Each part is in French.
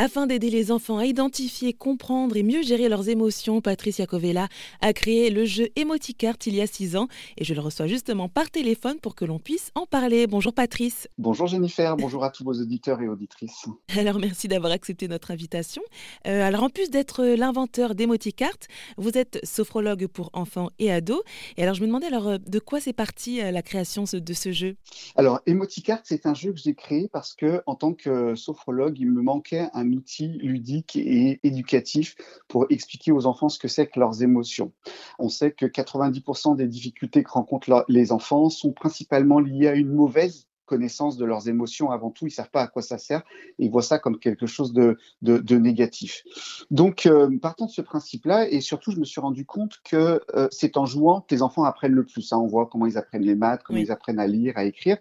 Afin d'aider les enfants à identifier, comprendre et mieux gérer leurs émotions, Patrice Iacovella a créé le jeu Emoticart il y a six ans et je le reçois justement par téléphone pour que l'on puisse en parler. Bonjour Patrice. Bonjour Jennifer, bonjour à tous vos auditeurs et auditrices. Alors merci d'avoir accepté notre invitation. Euh, alors en plus d'être l'inventeur d'Emoticart, vous êtes sophrologue pour enfants et ados. Et alors je me demandais alors euh, de quoi c'est parti euh, la création de ce jeu? Alors Emoticart, c'est un jeu que j'ai créé parce que en tant que sophrologue, il me manquait un outil ludique et éducatif pour expliquer aux enfants ce que c'est que leurs émotions. On sait que 90% des difficultés que rencontrent les enfants sont principalement liées à une mauvaise connaissance de leurs émotions avant tout, ils ne savent pas à quoi ça sert, et ils voient ça comme quelque chose de, de, négatif. Donc, euh, partant de ce principe-là, et surtout, je me suis rendu compte que euh, c'est en jouant que les enfants apprennent le plus. Hein. On voit comment ils apprennent les maths, comment ils apprennent à lire, à écrire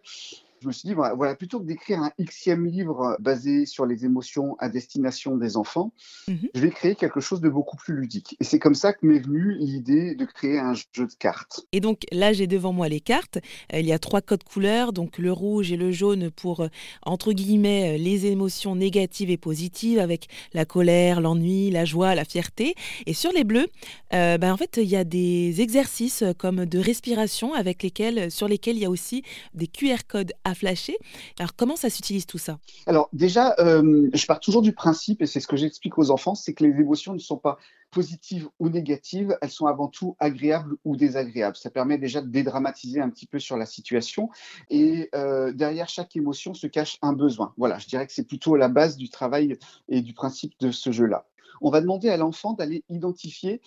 je me suis dit, voilà, plutôt que d'écrire un xème livre basé sur les émotions à destination des enfants, mhm. je vais créer quelque chose de beaucoup plus ludique. Et c'est comme ça que m'est venue l'idée de créer un jeu de cartes. Et donc là, j'ai devant moi les cartes. Euh, il y a trois codes couleurs, donc le rouge et le jaune pour, euh, entre guillemets, euh, les émotions négatives et positives, avec la colère, l'ennui, la joie, la fierté. Et sur les bleus, ben, en fait, il y a des exercices comme de respiration avec lesquels, sur lesquels il y a aussi des QR codes flasher. Alors comment ça s'utilise tout ça? Alors déjà, euh, je pars toujours du principe, et c'est ce que j'explique aux enfants, c'est que les émotions ne sont pas positives ou négatives, elles sont avant tout agréables ou désagréables. Ça permet déjà de dédramatiser un petit peu sur la situation. Et euh, derrière chaque émotion se cache un besoin. Voilà, je dirais que c'est plutôt la base du travail et du principe de ce jeu-là. On va demander à l'enfant d'aller identifier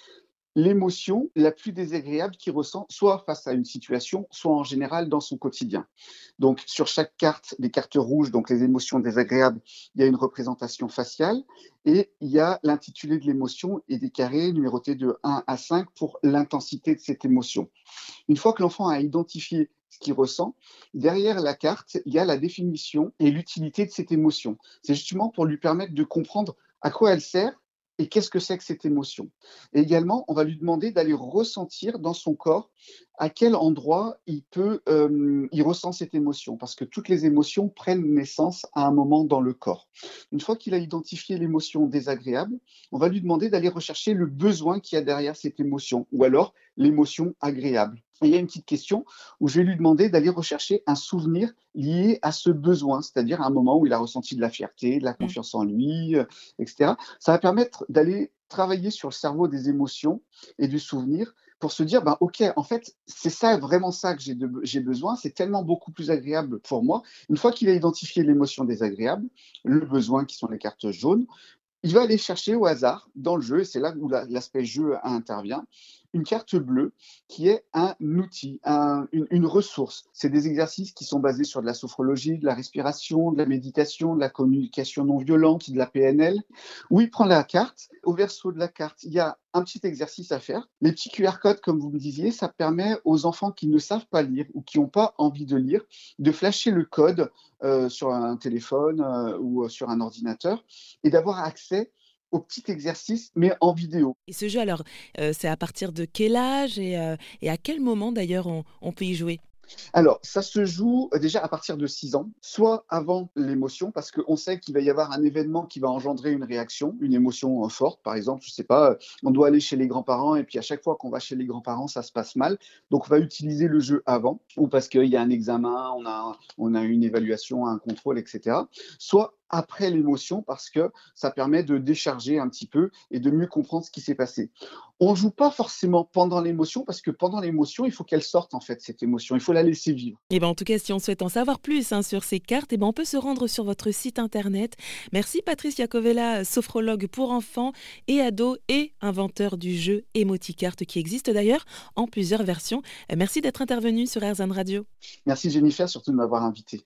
l'émotion la plus désagréable qu'il ressent, soit face à une situation, soit en général dans son quotidien. Donc, sur chaque carte, les cartes rouges, donc les émotions désagréables, il y a une représentation faciale et il y a l'intitulé de l'émotion et des carrés numérotés de 1 à 5 pour l'intensité de cette émotion. Une fois que l'enfant a identifié ce qu'il ressent, derrière la carte, il y a la définition et l'utilité de cette émotion. C'est justement pour lui permettre de comprendre à quoi elle sert et qu'est-ce que c'est que cette émotion? Également, on va lui demander d'aller ressentir dans son corps à quel endroit il peut, euh, il ressent cette émotion, parce que toutes les émotions prennent naissance à un moment dans le corps. Une fois qu'il a identifié l'émotion désagréable, on va lui demander d'aller rechercher le besoin qu'il y a derrière cette émotion, ou alors l'émotion agréable. Et il y a une petite question où je vais lui demander d'aller rechercher un souvenir lié à ce besoin, c'est-à-dire un moment où il a ressenti de la fierté, de la mmh. confiance en lui, euh, etc. Ça va permettre d'aller travailler sur le cerveau des émotions et du souvenir pour se dire, ben, OK, en fait, c'est ça, vraiment ça que j'ai besoin, c'est tellement beaucoup plus agréable pour moi. Une fois qu'il a identifié l'émotion désagréable, le besoin qui sont les cartes jaunes, il va aller chercher au hasard dans le jeu, et c'est là où l'aspect jeu intervient, une carte bleue qui est un outil, une, ressource. C'est des exercices qui sont basés sur de la sophrologie, de la respiration, de la méditation, de la communication non violente, de la PNL. Où il prend la carte, au verso de la carte, il y a un petit exercice à faire. Les petits QR codes, comme vous me disiez, ça permet aux enfants qui ne savent pas lire ou qui n'ont pas envie de lire de flasher le code euh, sur un téléphone euh, ou sur un ordinateur et d'avoir accès au petit exercice, mais en vidéo. Et ce jeu, alors, euh, c'est à partir de quel âge et, euh, à quel moment d'ailleurs on, peut y jouer? Alors, ça se joue euh, déjà à partir de 6 ans, soit avant l'émotion, parce qu'on sait qu'il va y avoir un événement qui va engendrer une réaction, une émotion forte. Par exemple, je ne sais pas, on doit aller chez les grands-parents et puis à chaque fois qu'on va chez les grands-parents, ça se passe mal. Donc, on va utiliser le jeu avant, ou parce qu'il y a un examen, on a, on a une évaluation, un contrôle, etc. Soit après l'émotion parce que ça permet de décharger un petit peu et de mieux comprendre ce qui s'est passé. On joue pas forcément pendant l'émotion parce que pendant l'émotion, il faut qu'elle sorte en fait cette émotion. Il faut la laisser vivre. Et eh ben en tout cas, si on souhaite en savoir plus hein, sur ces cartes, et eh ben on peut se rendre sur votre site internet. Merci Patricia Covella, sophrologue pour enfants et ados et inventeur du jeu Emoticarte qui existe d'ailleurs en plusieurs versions. Merci d'être intervenu sur Airzone Radio. Merci Jennifer surtout de m'avoir invité.